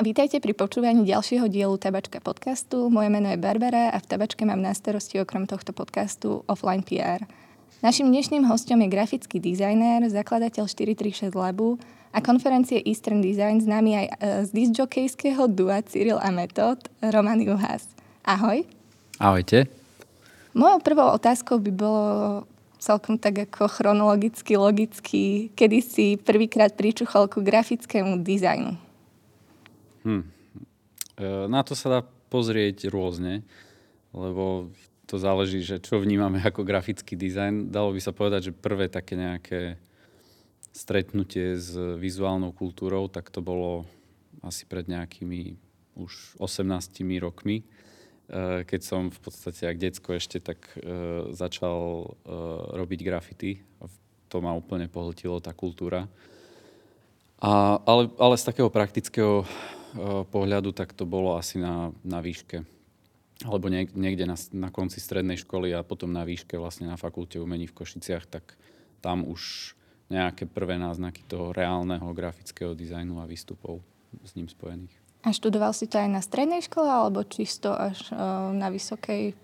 Vítajte pri počúvaní ďalšieho dielu Tabačka podcastu. Moje meno je Barbara a v Tabačke mám na starosti okrem tohto podcastu offline PR. Našim dnešným hostom je grafický dizajner, zakladateľ 436 Labu a konferencie Eastern Design známy aj e, z disjokejského dua Cyril a Metod, Roman Juhás. Ahoj. Ahojte. Mojou prvou otázkou by bolo celkom tak ako chronologicky, logicky, kedy si prvýkrát pričuchol ku grafickému dizajnu? Hm. E, na to sa dá pozrieť rôzne, lebo to záleží, že čo vnímame ako grafický dizajn. Dalo by sa povedať, že prvé také nejaké stretnutie s vizuálnou kultúrou, tak to bolo asi pred nejakými už 18 rokmi, e, keď som v podstate ako decko ešte tak e, začal robiť grafity. To ma úplne pohltilo, tá kultúra. A, ale, ale z takého praktického pohľadu, tak to bolo asi na, na výške. Alebo niekde na, na konci strednej školy a potom na výške vlastne na fakulte umení v Košiciach, tak tam už nejaké prvé náznaky toho reálneho grafického dizajnu a výstupov s ním spojených. A študoval si to aj na strednej škole alebo čisto až uh, na vysokej?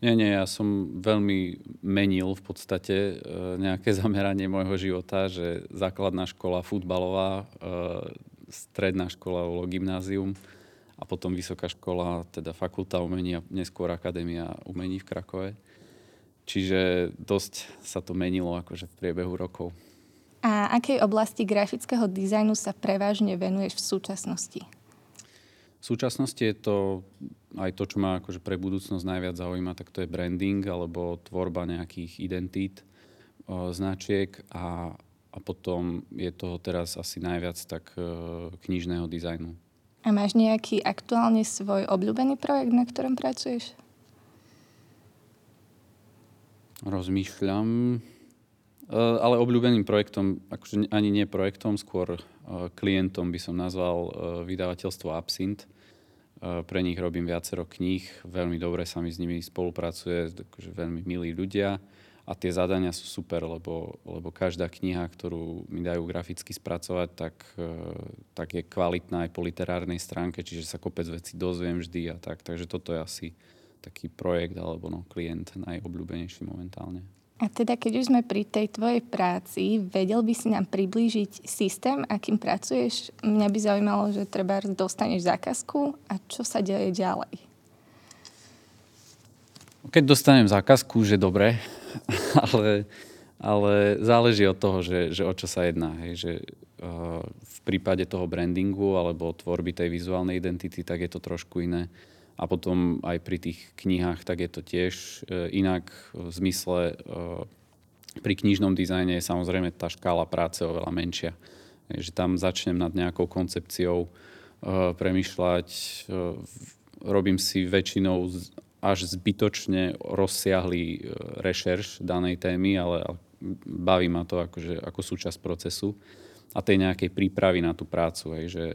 Nie, nie, ja som veľmi menil v podstate uh, nejaké zameranie môjho života, že základná škola futbalová, uh, stredná škola bolo gymnázium a potom vysoká škola, teda fakulta umení a neskôr akadémia umení v Krakove. Čiže dosť sa to menilo akože v priebehu rokov. A akej oblasti grafického dizajnu sa prevažne venuješ v súčasnosti? V súčasnosti je to aj to, čo ma akože pre budúcnosť najviac zaujíma, tak to je branding alebo tvorba nejakých identít, o, značiek a a potom je toho teraz asi najviac tak e, knižného dizajnu. A máš nejaký aktuálne svoj obľúbený projekt, na ktorom pracuješ? Rozmýšľam. E, ale obľúbeným projektom, akože ani nie projektom, skôr e, klientom by som nazval vydavateľstvo Absint. Pre nich robím viacero kníh, veľmi dobre sa mi s nimi spolupracuje, akože veľmi milí ľudia a tie zadania sú super, lebo, lebo každá kniha, ktorú mi dajú graficky spracovať, tak, e, tak je kvalitná aj po literárnej stránke, čiže sa kopec vecí dozviem vždy a tak. Takže toto je asi taký projekt alebo no, klient najobľúbenejší momentálne. A teda keď už sme pri tej tvojej práci, vedel by si nám priblížiť systém, akým pracuješ? Mňa by zaujímalo, že treba dostaneš zákazku a čo sa deje ďalej? Keď dostanem zákazku, že dobre, ale, ale záleží od toho, že, že o čo sa jedná. Hej, že uh, v prípade toho brandingu alebo tvorby tej vizuálnej identity, tak je to trošku iné. A potom aj pri tých knihách, tak je to tiež uh, inak v zmysle uh, pri knižnom dizajne je samozrejme tá škála práce oveľa menšia. Že tam začnem nad nejakou koncepciou uh, premyšľať, uh, robím si väčšinou až zbytočne rozsiahlý e, rešerš danej témy, ale baví ma to akože, ako súčasť procesu a tej nejakej prípravy na tú prácu. Hej, že,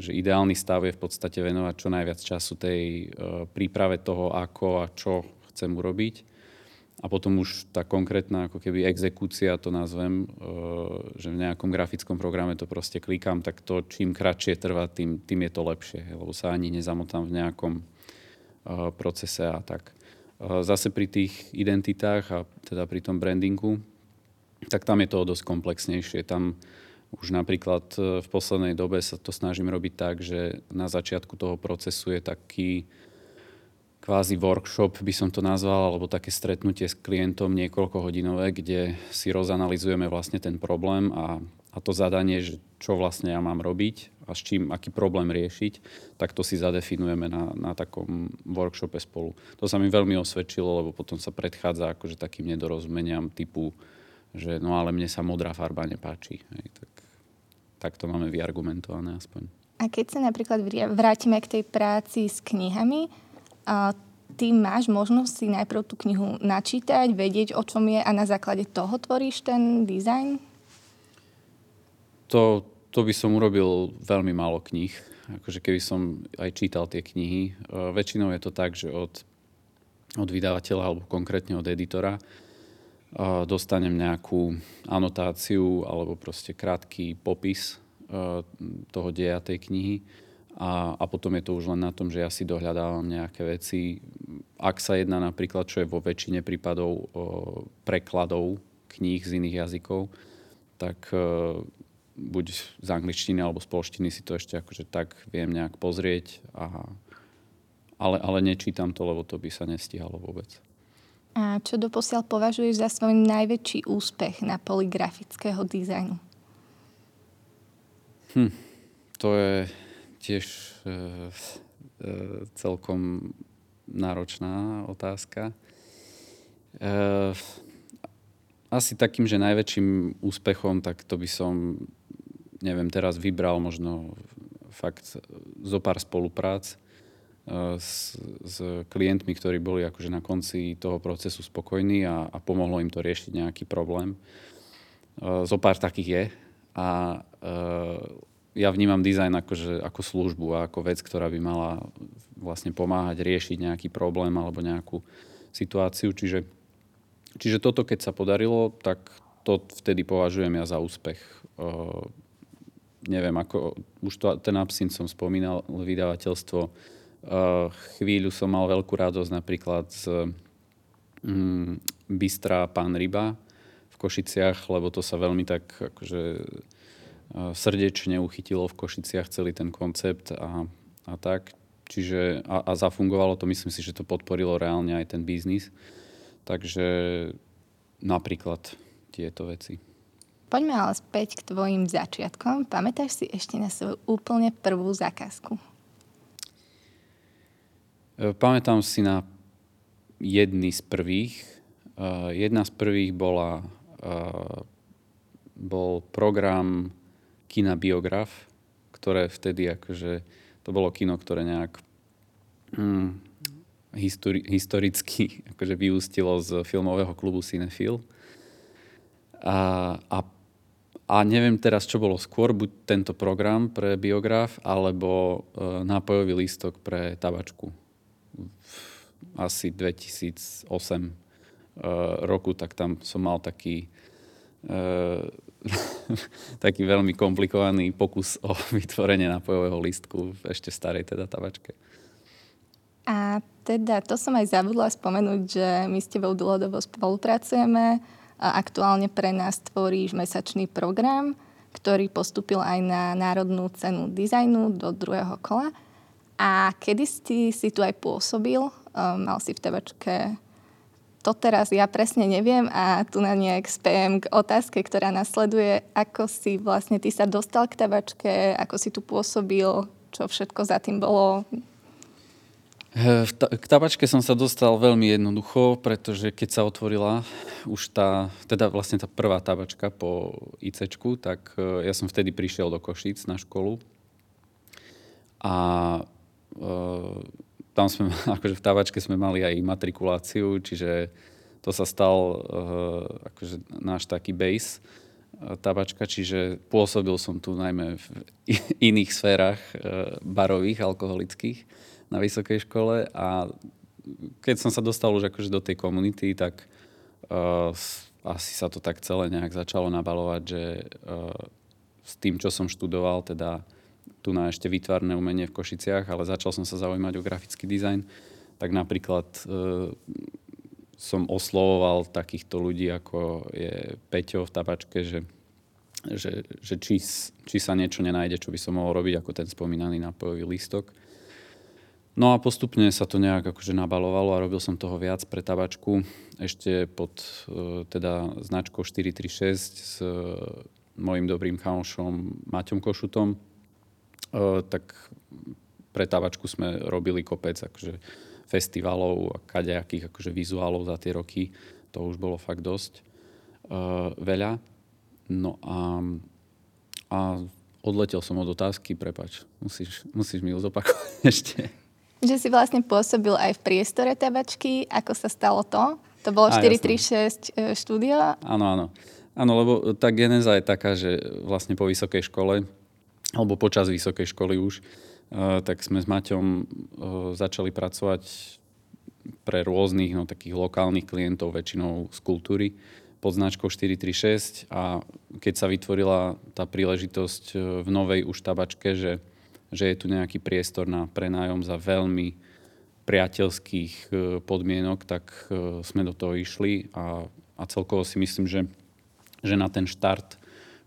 že ideálny stav je v podstate venovať čo najviac času tej uh, príprave toho, ako a čo chcem urobiť. A potom už tá konkrétna ako keby exekúcia, to nazvem, uh, že v nejakom grafickom programe to proste klikám, tak to čím kratšie trvá, tým, tým je to lepšie. Lebo sa ani nezamotám v nejakom procese a tak. Eh, zase pri tých identitách a teda pri tom brandingu, tak tam je to dosť komplexnejšie. Tam už napríklad eh, v poslednej dobe sa to snažím robiť tak, že na začiatku toho procesu je taký kvázi workshop, by som to nazval, alebo také stretnutie s klientom niekoľko hodinové, kde si rozanalizujeme vlastne ten problém a, a to zadanie, že čo vlastne ja mám robiť a s čím, aký problém riešiť, tak to si zadefinujeme na, na takom workshope spolu. To sa mi veľmi osvedčilo, lebo potom sa predchádza akože takým nedorozumeniam typu, že no ale mne sa modrá farba nepáči. Hej, tak, tak to máme vyargumentované aspoň. A keď sa napríklad vrátime k tej práci s knihami, a ty máš možnosť si najprv tú knihu načítať, vedieť, o čom je a na základe toho tvoríš ten dizajn? To, to by som urobil veľmi málo kníh. Akože keby som aj čítal tie knihy. E, väčšinou je to tak, že od, od vydavateľa alebo konkrétne od editora e, dostanem nejakú anotáciu alebo proste krátky popis e, toho deja tej knihy a, a potom je to už len na tom, že ja si dohľadávam nejaké veci. Ak sa jedná napríklad, čo je vo väčšine prípadov o, prekladov kníh z iných jazykov, tak buď z angličtiny alebo z polštiny si to ešte akože tak viem nejak pozrieť. A, ale, ale nečítam to, lebo to by sa nestihalo vôbec. A čo doposiaľ považuješ za svoj najväčší úspech na poli grafického dizajnu? Hm, to je tiež e, e, celkom náročná otázka. E, asi takým, že najväčším úspechom, tak to by som, neviem, teraz vybral možno fakt zo pár spoluprác e, s, s klientmi, ktorí boli akože na konci toho procesu spokojní a, a pomohlo im to riešiť nejaký problém. E, zo pár takých je a e, ja vnímam dizajn akože, ako službu a ako vec, ktorá by mala vlastne pomáhať riešiť nejaký problém alebo nejakú situáciu. Čiže, čiže toto, keď sa podarilo, tak to vtedy považujem ja za úspech. Neviem, ako už to, ten absint som spomínal, vydavateľstvo. Uh, chvíľu som mal veľkú radosť napríklad z um, Bystra Pán Ryba v Košiciach, lebo to sa veľmi tak akože srdečne uchytilo v Košiciach celý ten koncept a, a tak. Čiže, a, a zafungovalo to, myslím si, že to podporilo reálne aj ten biznis. Takže napríklad tieto veci. Poďme ale späť k tvojim začiatkom. Pamätáš si ešte na svoju úplne prvú zákazku? E, pamätám si na jedny z prvých. Uh, jedna z prvých bola, uh, bol program kina Biograf, ktoré vtedy akože, to bolo kino, ktoré nejak hm, histori- historicky akože vyústilo z filmového klubu Cinefil. A, a, a neviem teraz, čo bolo skôr, buď tento program pre biograf, alebo e, nápojový lístok pre tabačku. Asi 2008 e, roku, tak tam som mal taký e, taký veľmi komplikovaný pokus o vytvorenie nápojového listku v ešte starej teda tabačke. A teda to som aj zabudla spomenúť, že my s tebou dlhodobo spolupracujeme aktuálne pre nás tvoríš mesačný program, ktorý postupil aj na Národnú cenu dizajnu do druhého kola. A kedy si, si tu aj pôsobil? Um, mal si v tabačke to teraz ja presne neviem a tu na nejak spiem k otázke, ktorá nasleduje, ako si vlastne ty sa dostal k tabačke, ako si tu pôsobil, čo všetko za tým bolo. K tabačke som sa dostal veľmi jednoducho, pretože keď sa otvorila už tá, teda vlastne tá prvá tabačka po ICčku, tak e, ja som vtedy prišiel do Košíc na školu. A e, tam sme, akože v távačke sme mali aj matrikuláciu, čiže to sa stal uh, akože náš taký base uh, tabačka, čiže pôsobil som tu najmä v iných sférach uh, barových, alkoholických na vysokej škole a keď som sa dostal už akože do tej komunity, tak uh, asi sa to tak celé nejak začalo nabalovať, že uh, s tým, čo som študoval, teda tu na ešte výtvarné umenie v Košiciach, ale začal som sa zaujímať o grafický dizajn, tak napríklad e, som oslovoval takýchto ľudí, ako je Peťo v tabačke, že, že, že či, či sa niečo nenájde, čo by som mohol robiť, ako ten spomínaný nápojový lístok. No a postupne sa to nejak akože nabalovalo a robil som toho viac pre tabačku. Ešte pod e, teda značkou 436 s e, mojim dobrým chamošom Maťom Košutom tak pre távačku sme robili kopec akože festivalov a kadejakých akože vizuálov za tie roky. To už bolo fakt dosť veľa. No a, a odletel som od otázky, prepač, musíš, musíš mi ju zopakovať ešte. Že si vlastne pôsobil aj v priestore tabačky, ako sa stalo to? To bolo 436 e, štúdio? Áno, áno. Áno, lebo tá geneza je taká, že vlastne po vysokej škole alebo počas vysokej školy už, eh, tak sme s Maťom eh, začali pracovať pre rôznych no, takých lokálnych klientov, väčšinou z kultúry, pod značkou 436 a keď sa vytvorila tá príležitosť v novej už tabačke, že že je tu nejaký priestor na prenájom za veľmi priateľských e, podmienok, tak e, sme do toho išli a, a celkovo si myslím, že, že na ten štart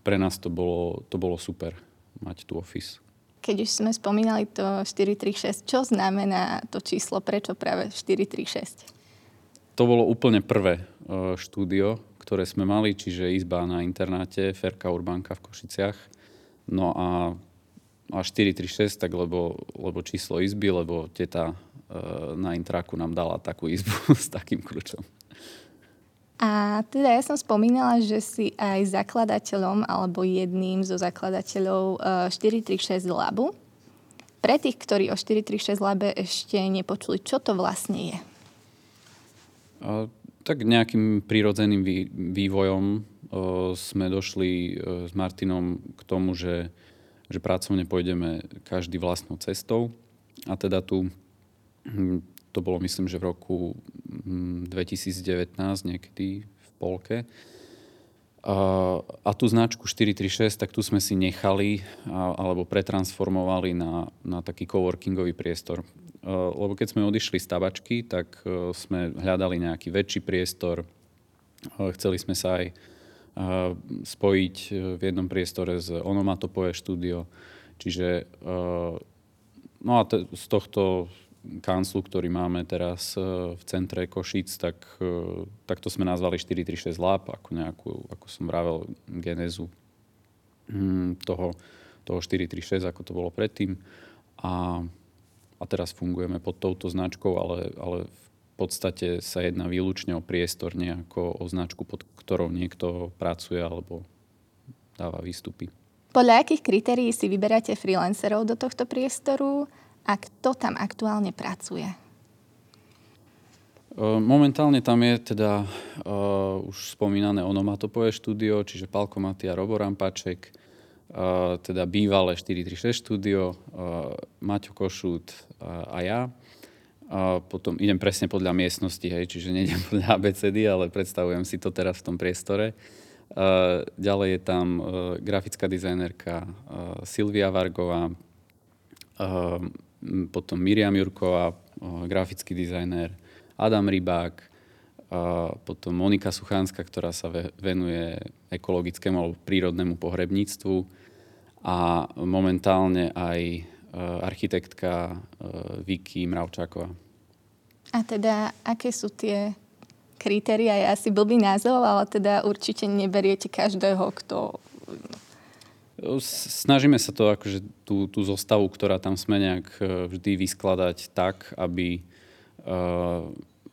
pre nás to bolo, to bolo super mať tu office. Keď už sme spomínali to 436, čo znamená to číslo, prečo práve 436? To bolo úplne prvé e, štúdio, ktoré sme mali, čiže izba na internáte, Ferka Urbánka v Košiciach. No a, a 436, tak lebo, lebo číslo izby, lebo teta e, na intraku nám dala takú izbu s takým kľúčom. A teda ja som spomínala, že si aj zakladateľom alebo jedným zo zakladateľov 436 e, Labu. Pre tých, ktorí o 436 Labe ešte nepočuli, čo to vlastne je? A, tak nejakým prírodzeným vývojom sme došli e, s Martinom k tomu, že, že pracovne pôjdeme každý vlastnou cestou. A teda tu hm, to bolo myslím, že v roku 2019 hm, niekedy v polke. A, tú značku 436, tak tu sme si nechali alebo pretransformovali na, na taký coworkingový priestor. A, lebo keď sme odišli z tabačky, tak a, sme hľadali nejaký väčší priestor. A, chceli sme sa aj spojiť v jednom priestore z Onomatopoje štúdio. Čiže a, no a t- z tohto kanclu, ktorý máme teraz v centre Košic, tak, tak to sme nazvali 436 Lab, ako nejakú, ako som vravel, genézu mm, toho, toho 436, ako to bolo predtým. A, a teraz fungujeme pod touto značkou, ale, ale v podstate sa jedná výlučne o priestor, nejako o značku, pod ktorou niekto pracuje alebo dáva výstupy. Podľa akých kritérií si vyberáte freelancerov do tohto priestoru? a kto tam aktuálne pracuje? Momentálne tam je teda uh, už spomínané onomatopoje štúdio, čiže Palko Matia, Robo Rampaček, uh, teda bývalé 436 štúdio, uh, Maťo Košút uh, a ja. Uh, potom idem presne podľa miestnosti, hej, čiže nejdem podľa ABCD, ale predstavujem si to teraz v tom priestore. Uh, ďalej je tam uh, grafická dizajnerka uh, Silvia Vargová, uh, potom Miriam Jurková, grafický dizajner, Adam Rybák, potom Monika Suchánska, ktorá sa venuje ekologickému alebo prírodnému pohrebníctvu a momentálne aj architektka Vicky Mravčáková. A teda, aké sú tie kritéria? Je asi blbý názov, ale teda určite neberiete každého, kto Snažíme sa to, akože tú, tú zostavu, ktorá tam sme nejak e, vždy vyskladať tak, aby, e,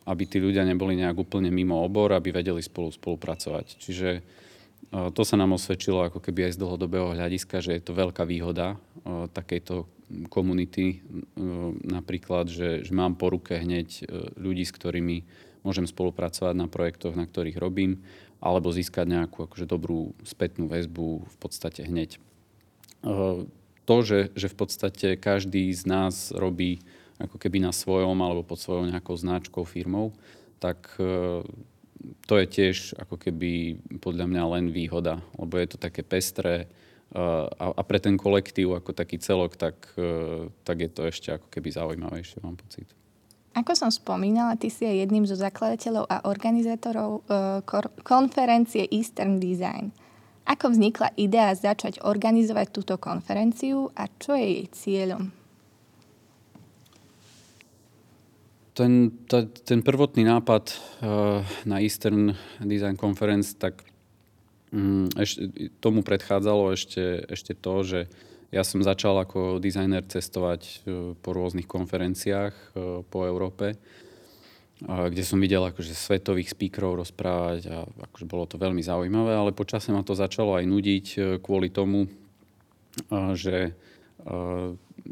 aby tí ľudia neboli nejak úplne mimo obor, aby vedeli spolu spolupracovať. Čiže e, to sa nám osvedčilo ako keby aj z dlhodobého hľadiska, že je to veľká výhoda takejto komunity. Napríklad, že, že mám po ruke hneď ľudí, s ktorými môžem spolupracovať na projektoch, na ktorých robím alebo získať nejakú akože dobrú spätnú väzbu v podstate hneď. To, že, že v podstate každý z nás robí ako keby na svojom alebo pod svojou nejakou značkou, firmou, tak e, to je tiež ako keby podľa mňa len výhoda, lebo je to také pestré e, a, a pre ten kolektív ako taký celok, tak, e, tak je to ešte ako keby zaujímavejšie, mám pocit. Ako som spomínala, ty si aj jedným zo zakladateľov a organizátorov uh, konferencie Eastern Design. Ako vznikla idea začať organizovať túto konferenciu a čo je jej cieľom? Ten, ta, ten prvotný nápad uh, na Eastern Design Conference, tak um, eš, tomu predchádzalo ešte, ešte to, že ja som začal ako dizajner cestovať e, po rôznych konferenciách e, po Európe, kde som videl akože svetových speakerov rozprávať a akože bolo to veľmi zaujímavé, ale počasie ma to začalo aj nudiť e, kvôli tomu, že,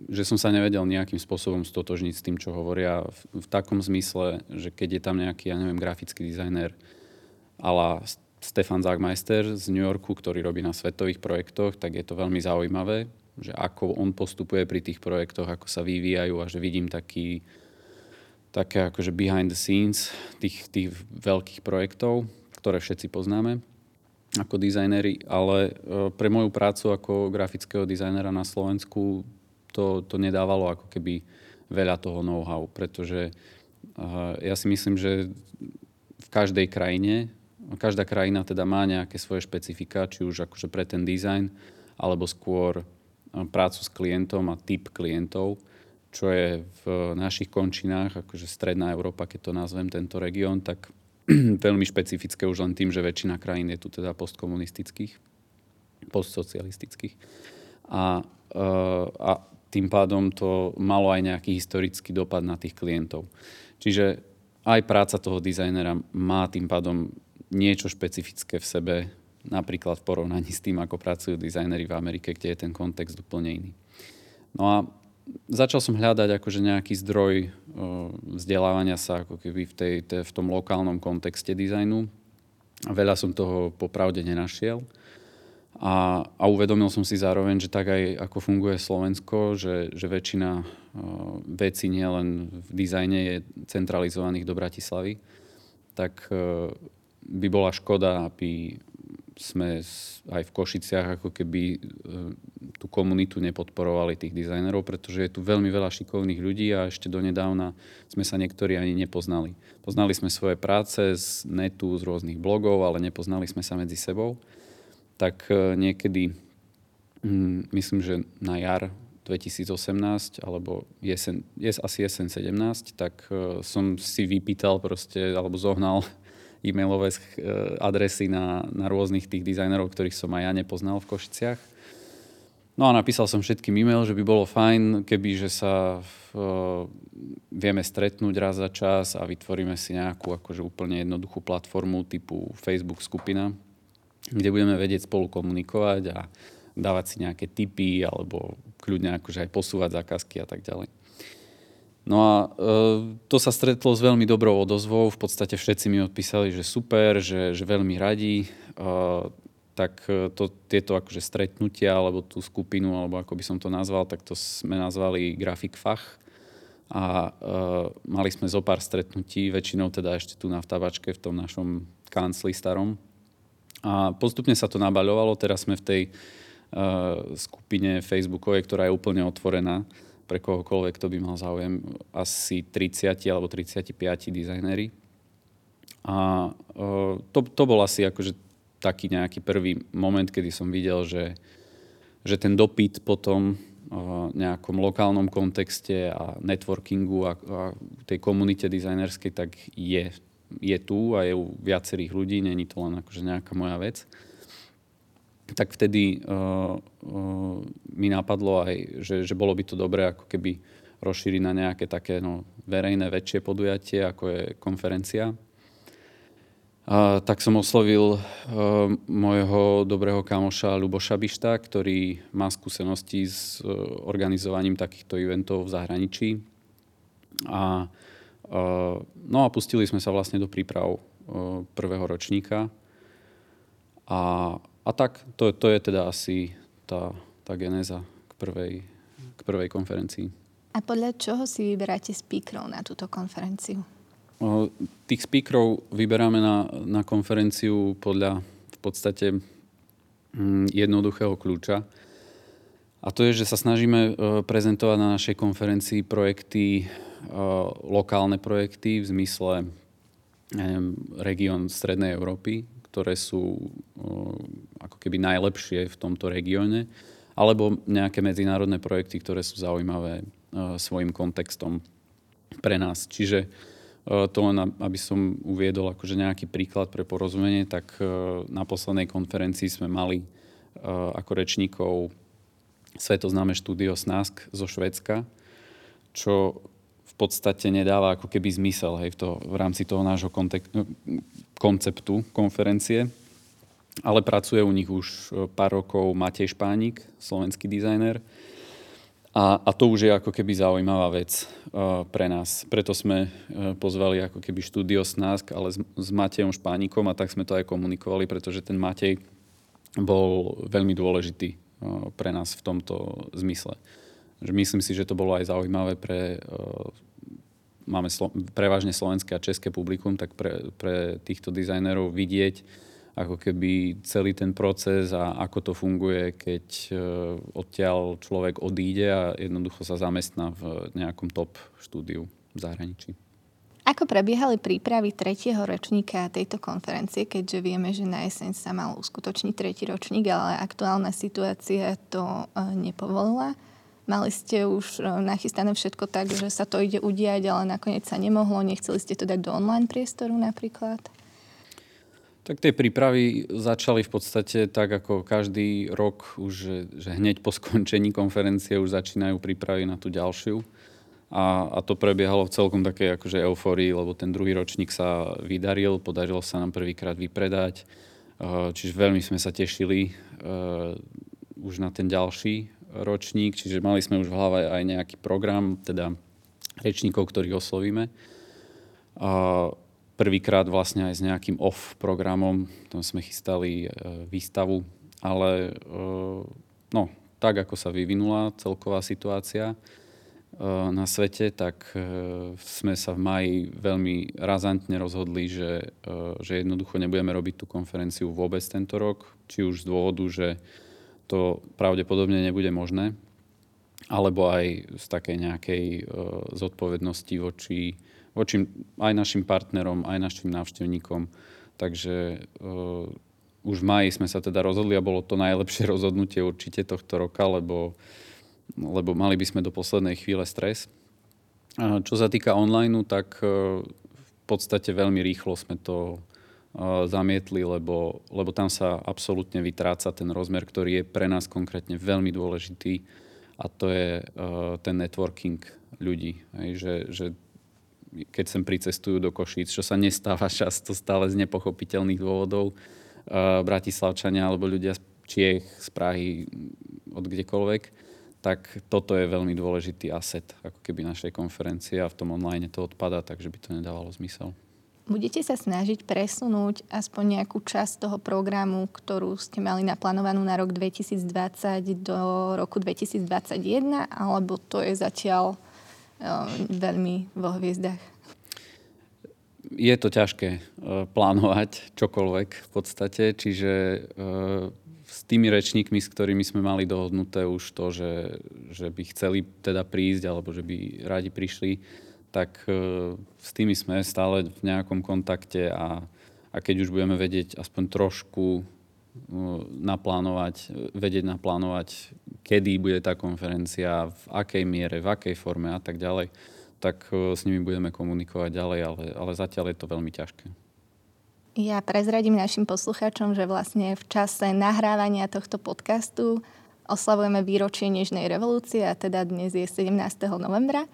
že som sa nevedel nejakým spôsobom stotožniť s tým, čo hovoria v, v takom zmysle, že keď je tam nejaký, ja neviem, grafický dizajner ala Stefan Zagmeister z New Yorku, ktorý robí na svetových projektoch, tak je to veľmi zaujímavé že ako on postupuje pri tých projektoch, ako sa vyvíjajú a že vidím taký, také akože behind the scenes tých, tých veľkých projektov, ktoré všetci poznáme ako dizajneri, ale e, pre moju prácu ako grafického dizajnera na Slovensku to, to nedávalo ako keby veľa toho know-how, pretože ja si myslím, že v každej krajine, každá krajina teda má nejaké svoje špecifika, či už akože pre ten dizajn, alebo skôr prácu s klientom a typ klientov, čo je v našich končinách, akože stredná Európa, keď to nazvem, tento región, tak veľmi špecifické už len tým, že väčšina krajín je tu teda postkomunistických, postsocialistických. A, a tým pádom to malo aj nejaký historický dopad na tých klientov. Čiže aj práca toho dizajnera má tým pádom niečo špecifické v sebe, napríklad v porovnaní s tým, ako pracujú dizajneri v Amerike, kde je ten kontext úplne iný. No a začal som hľadať akože nejaký zdroj vzdelávania sa ako keby v, tej, tej, v tom lokálnom kontexte dizajnu. Veľa som toho popravde nenašiel. A, a uvedomil som si zároveň, že tak aj ako funguje Slovensko, že, že väčšina uh, vecí nielen v dizajne je centralizovaných do Bratislavy, tak by bola škoda, aby sme aj v Košiciach ako keby uh, tú komunitu nepodporovali tých dizajnerov, pretože je tu veľmi veľa šikovných ľudí a ešte donedávna sme sa niektorí ani nepoznali. Poznali sme svoje práce z netu, z rôznych blogov, ale nepoznali sme sa medzi sebou tak e, niekedy, mm, myslím, že na jar 2018 alebo jesen, jes, asi jesen 17, tak uh, som si vypýtal proste, alebo zohnal e-mailové uh, adresy na, na rôznych tých dizajnerov, ktorých som aj ja nepoznal v Košiciach. No a napísal som všetkým e-mail, že by bolo fajn, keby že sa uh, vieme stretnúť raz za čas a vytvoríme si nejakú akože úplne jednoduchú platformu typu Facebook skupina, kde budeme vedieť spolu komunikovať a dávať si nejaké tipy alebo kľudne akože aj posúvať zákazky a tak ďalej. No a e, to sa stretlo s veľmi dobrou odozvou. V podstate všetci mi odpísali, že super, že, že veľmi radi. E, tak e, to, tieto akože stretnutia alebo tú skupinu, alebo ako by som to nazval, tak to sme nazvali Grafik Fach. A e, mali sme zo pár stretnutí, väčšinou teda ešte tu na vtavačke v tom našom kancli starom, a postupne sa to nabaľovalo. Teraz sme v tej uh, skupine Facebookovej, ktorá je úplne otvorená pre kohokoľvek, kto by mal záujem. Asi 30 alebo 35 dizajnéri. A uh, to, to bol asi akože taký nejaký prvý moment, kedy som videl, že, že ten dopyt potom uh, nejakom lokálnom kontexte a networkingu a, a tej komunite dizajnerskej tak je je tu a je u viacerých ľudí, není to len akože nejaká moja vec, tak vtedy uh, uh, mi napadlo aj, že, že bolo by to dobré ako keby rozšíriť na nejaké také no, verejné väčšie podujatie, ako je konferencia. Uh, tak som oslovil uh, môjho dobrého kamoša Luboša Bišta, ktorý má skúsenosti s uh, organizovaním takýchto eventov v zahraničí. A No a pustili sme sa vlastne do príprav prvého ročníka. A, a tak, to, to je teda asi tá, tá genéza k prvej, k prvej konferencii. A podľa čoho si vyberáte speakerov na túto konferenciu? O, tých speakerov vyberáme na, na konferenciu podľa v podstate mm, jednoduchého kľúča. A to je, že sa snažíme prezentovať na našej konferencii projekty Eh, lokálne projekty v zmysle neviem, región Strednej Európy, ktoré sú eh, ako keby najlepšie v tomto regióne, alebo nejaké medzinárodné projekty, ktoré sú zaujímavé eh, svojim kontextom pre nás. Čiže to len, aby som uviedol akože nejaký príklad pre porozumenie, tak na poslednej konferencii sme mali ako rečníkov svetoznáme štúdio SNASK zo Švedska, čo podstate nedáva ako keby zmysel hej, v, to, v rámci toho nášho kontek- konceptu konferencie. Ale pracuje u nich už e, pár rokov Matej Špánik, slovenský dizajner. A, a to už je ako keby zaujímavá vec uh, pre nás. Preto sme uh, pozvali ako keby štúdio Snask, ale s, s Matejom Špánikom a tak sme to aj komunikovali, pretože ten Matej bol veľmi dôležitý uh, pre nás v tomto zmysle. Myslím si, že to bolo aj zaujímavé pre máme slo- prevažne slovenské a české publikum, tak pre, pre týchto dizajnerov vidieť, ako keby celý ten proces a ako to funguje, keď odtiaľ človek odíde a jednoducho sa zamestná v nejakom top štúdiu v zahraničí. Ako prebiehali prípravy tretieho ročníka tejto konferencie, keďže vieme, že na jeseň sa mal uskutočniť tretí ročník, ale aktuálna situácia to e, nepovolila. Mali ste už e, nachystané všetko tak, že sa to ide udiať, ale nakoniec sa nemohlo. Nechceli ste to dať do online priestoru napríklad? Tak tie prípravy začali v podstate tak, ako každý rok, už, že, hneď po skončení konferencie už začínajú prípravy na tú ďalšiu a, a to prebiehalo v celkom takej akože eufórii, lebo ten druhý ročník sa vydaril, podarilo sa nám prvýkrát vypredať, uh, čiže veľmi sme sa tešili uh, už na ten ďalší ročník, čiže mali sme už v hlave aj nejaký program, teda rečníkov, ktorých oslovíme. A prvýkrát vlastne aj s nejakým off programom, tam sme chystali uh, výstavu, ale no, tak ako sa vyvinula celková situácia, Eh, na svete, tak sme sa v maji veľmi razantne rozhodli, že, že jednoducho nebudeme robiť tú konferenciu vôbec tento rok, či už z dôvodu, že to pravdepodobne nebude možné, alebo aj z takej nejakej zodpovednosti voči, voči aj našim partnerom, aj našim návštevníkom. Takže už v maji sme sa teda rozhodli a bolo to najlepšie rozhodnutie určite tohto roka, lebo lebo mali by sme do poslednej chvíle stres. A čo sa týka online, tak e, v podstate veľmi rýchlo sme to e, zamietli, lebo, lebo tam sa absolútne vytráca ten rozmer, ktorý je pre nás konkrétne veľmi dôležitý a to je uh, ten networking ľudí. Hej, že, že keď sem pricestujú do Košíc, čo sa nestáva často stále z nepochopiteľných dôvodov, uh, Bratislavčania alebo ľudia z Čiech, z Prahy, od kdekoľvek, tak toto je veľmi dôležitý aset ako keby našej konferencie a v tom online to odpada, takže by to nedávalo zmysel. Budete sa snažiť presunúť aspoň nejakú časť toho programu, ktorú ste mali naplánovanú na rok 2020 do roku 2021, alebo to je zatiaľ um, veľmi vo hviezdach? Je to ťažké uh, plánovať čokoľvek v podstate, čiže uh, s tými rečníkmi, s ktorými sme mali dohodnuté už to, že, že by chceli teda prísť alebo že by radi prišli, tak e, s tými sme stále v nejakom kontakte a, a keď už budeme vedieť aspoň trošku e, naplánovať, vedieť naplánovať, kedy bude tá konferencia, v akej miere, v akej forme a tak ďalej, tak e, s nimi budeme komunikovať ďalej, ale, ale zatiaľ je to veľmi ťažké. Ja prezradím našim poslucháčom, že vlastne v čase nahrávania tohto podcastu oslavujeme výročie Nežnej revolúcie a teda dnes je 17. novembra.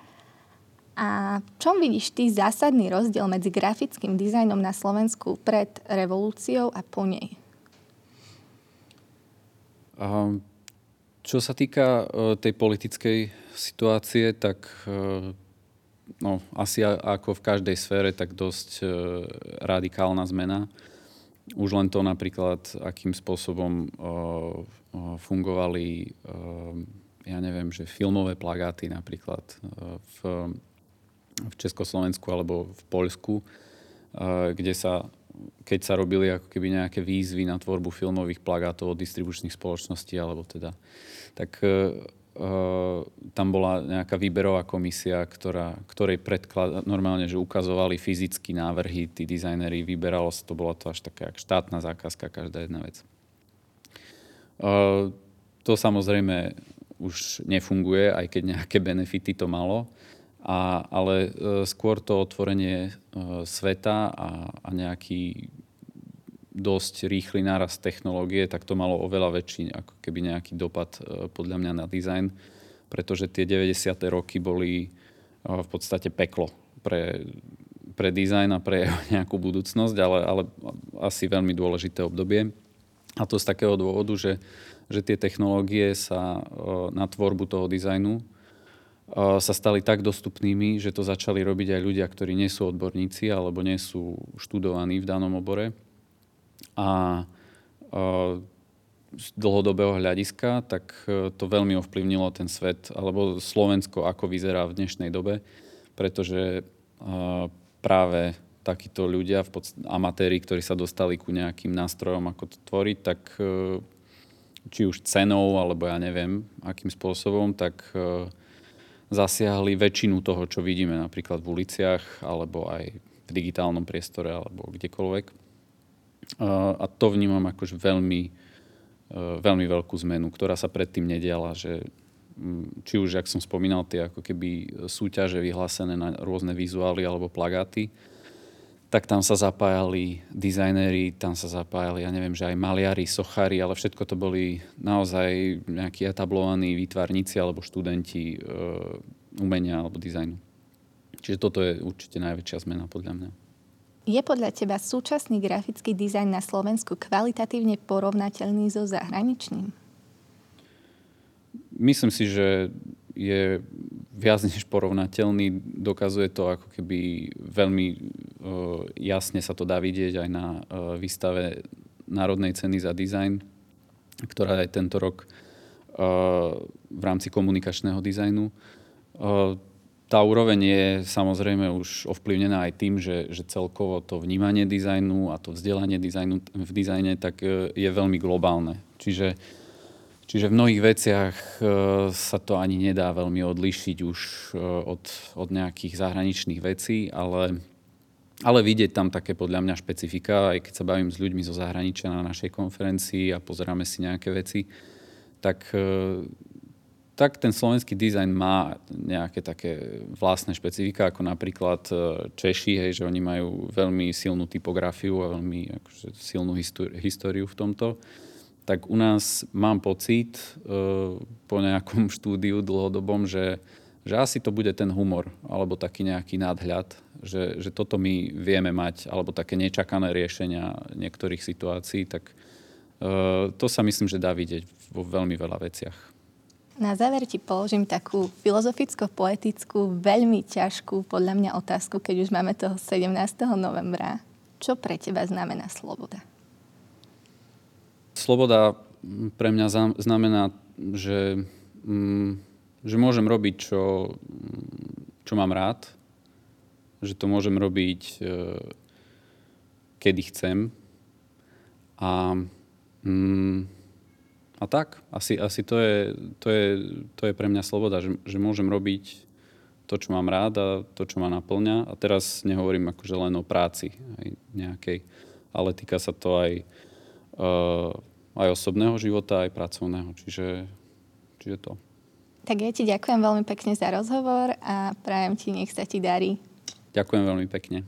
A čom vidíš ty zásadný rozdiel medzi grafickým dizajnom na Slovensku pred revolúciou a po nej? Um, čo sa týka uh, tej politickej situácie, tak uh, no, asi ako v každej sfére, tak dosť e, radikálna zmena. Už len to napríklad, akým spôsobom fungovali, ja neviem, že filmové plagáty napríklad v, v Československu alebo v Poľsku, e, kde sa keď sa robili ako keby nejaké výzvy na tvorbu filmových plagátov od distribučných spoločností, alebo teda, tak e, Uh, tam bola nejaká výberová komisia, ktorá, ktorej predklad, normálne, že ukazovali fyzicky návrhy, tí dizajneri, vyberalo sa to, bola to až taká štátna zákazka, každá jedna vec. Uh, to samozrejme už nefunguje, aj keď nejaké benefity to malo, a, ale uh, skôr to otvorenie uh, sveta a, a nejaký dosť rýchly nárast technológie, tak to malo oveľa väčší ako keby nejaký dopad e, podľa mňa na dizajn, pretože tie 90. roky boli e, v podstate peklo pre, pre dizajn a pre nejakú budúcnosť, ale, ale asi veľmi dôležité obdobie. A to z takého dôvodu, že, že tie technológie sa e, na tvorbu toho dizajnu sa stali tak dostupnými, že to začali robiť aj ľudia, ktorí nie sú odborníci alebo nie sú študovaní v danom obore. A z dlhodobého hľadiska, tak e, to veľmi ovplyvnilo ten svet, alebo Slovensko, ako vyzerá v dnešnej dobe, pretože práve takíto ľudia, amatéri, ktorí sa dostali ku nejakým nástrojom, ako to tvoriť, tak uh, či už cenou, alebo ja neviem, akým spôsobom, tak zasiahli väčšinu toho, čo vidíme napríklad v uliciach, alebo aj v digitálnom priestore, alebo kdekoľvek. A to vnímam akože veľmi, uh, veľmi veľkú zmenu, ktorá sa predtým nediala, že či už, jak som spomínal, tie ako keby súťaže vyhlásené na rôzne vizuály alebo plagáty, tak tam sa zapájali dizajnéri, tam sa zapájali, ja neviem, že aj maliari, sochári, ale všetko to boli naozaj nejakí etablovaní výtvarníci alebo študenti e, umenia alebo dizajnu. Čiže toto je určite najväčšia zmena podľa mňa. Je podľa teba súčasný grafický dizajn na Slovensku kvalitatívne porovnateľný so zahraničným? myslím si, že je viac než porovnateľný. Dokazuje to ako keby veľmi uh, jasne sa to dá vidieť aj na uh, výstave Národnej ceny za dizajn, ktorá je tento rok uh, v rámci komunikačného dizajnu. Uh, tá úroveň je samozrejme už ovplyvnená aj tým, že, že celkovo to vnímanie dizajnu a to vzdelanie dizajnu v dizajne tak je veľmi globálne. Čiže uh, Čiže v mnohých veciach e, sa to ani nedá veľmi odlišiť už e, od, od nejakých zahraničných vecí, ale, ale vidieť tam také podľa mňa špecifika, aj keď sa bavím s ľuďmi zo zahraničia na našej konferencii a pozeráme si nejaké veci, tak, e, tak ten slovenský dizajn má nejaké také vlastné špecifika, ako napríklad Češi, hej, že oni majú veľmi silnú typografiu a veľmi akože, silnú históriu v tomto tak u nás mám pocit uh, po nejakom štúdiu dlhodobom, že, že asi to bude ten humor alebo taký nejaký nadhľad, že, že toto my vieme mať, alebo také nečakané riešenia niektorých situácií, tak uh, to sa myslím, že dá vidieť vo veľmi veľa veciach. Na záver ti položím takú filozoficko-poetickú, veľmi ťažkú podľa mňa otázku, keď už máme toho 17. novembra. Čo pre teba znamená sloboda? Sloboda pre mňa znamená, že, mm, že môžem robiť, čo, čo mám rád, že to môžem robiť, e, kedy chcem. A, mm, a tak, asi, asi to, je, to, je, to je pre mňa sloboda, že, že môžem robiť to, čo mám rád a to, čo ma naplňa. A teraz nehovorím akože len o práci aj nejakej, ale týka sa to aj aj osobného života, aj pracovného. Čiže, čiže to. Tak ja ti ďakujem veľmi pekne za rozhovor a prajem ti, nech sa ti darí. Ďakujem veľmi pekne.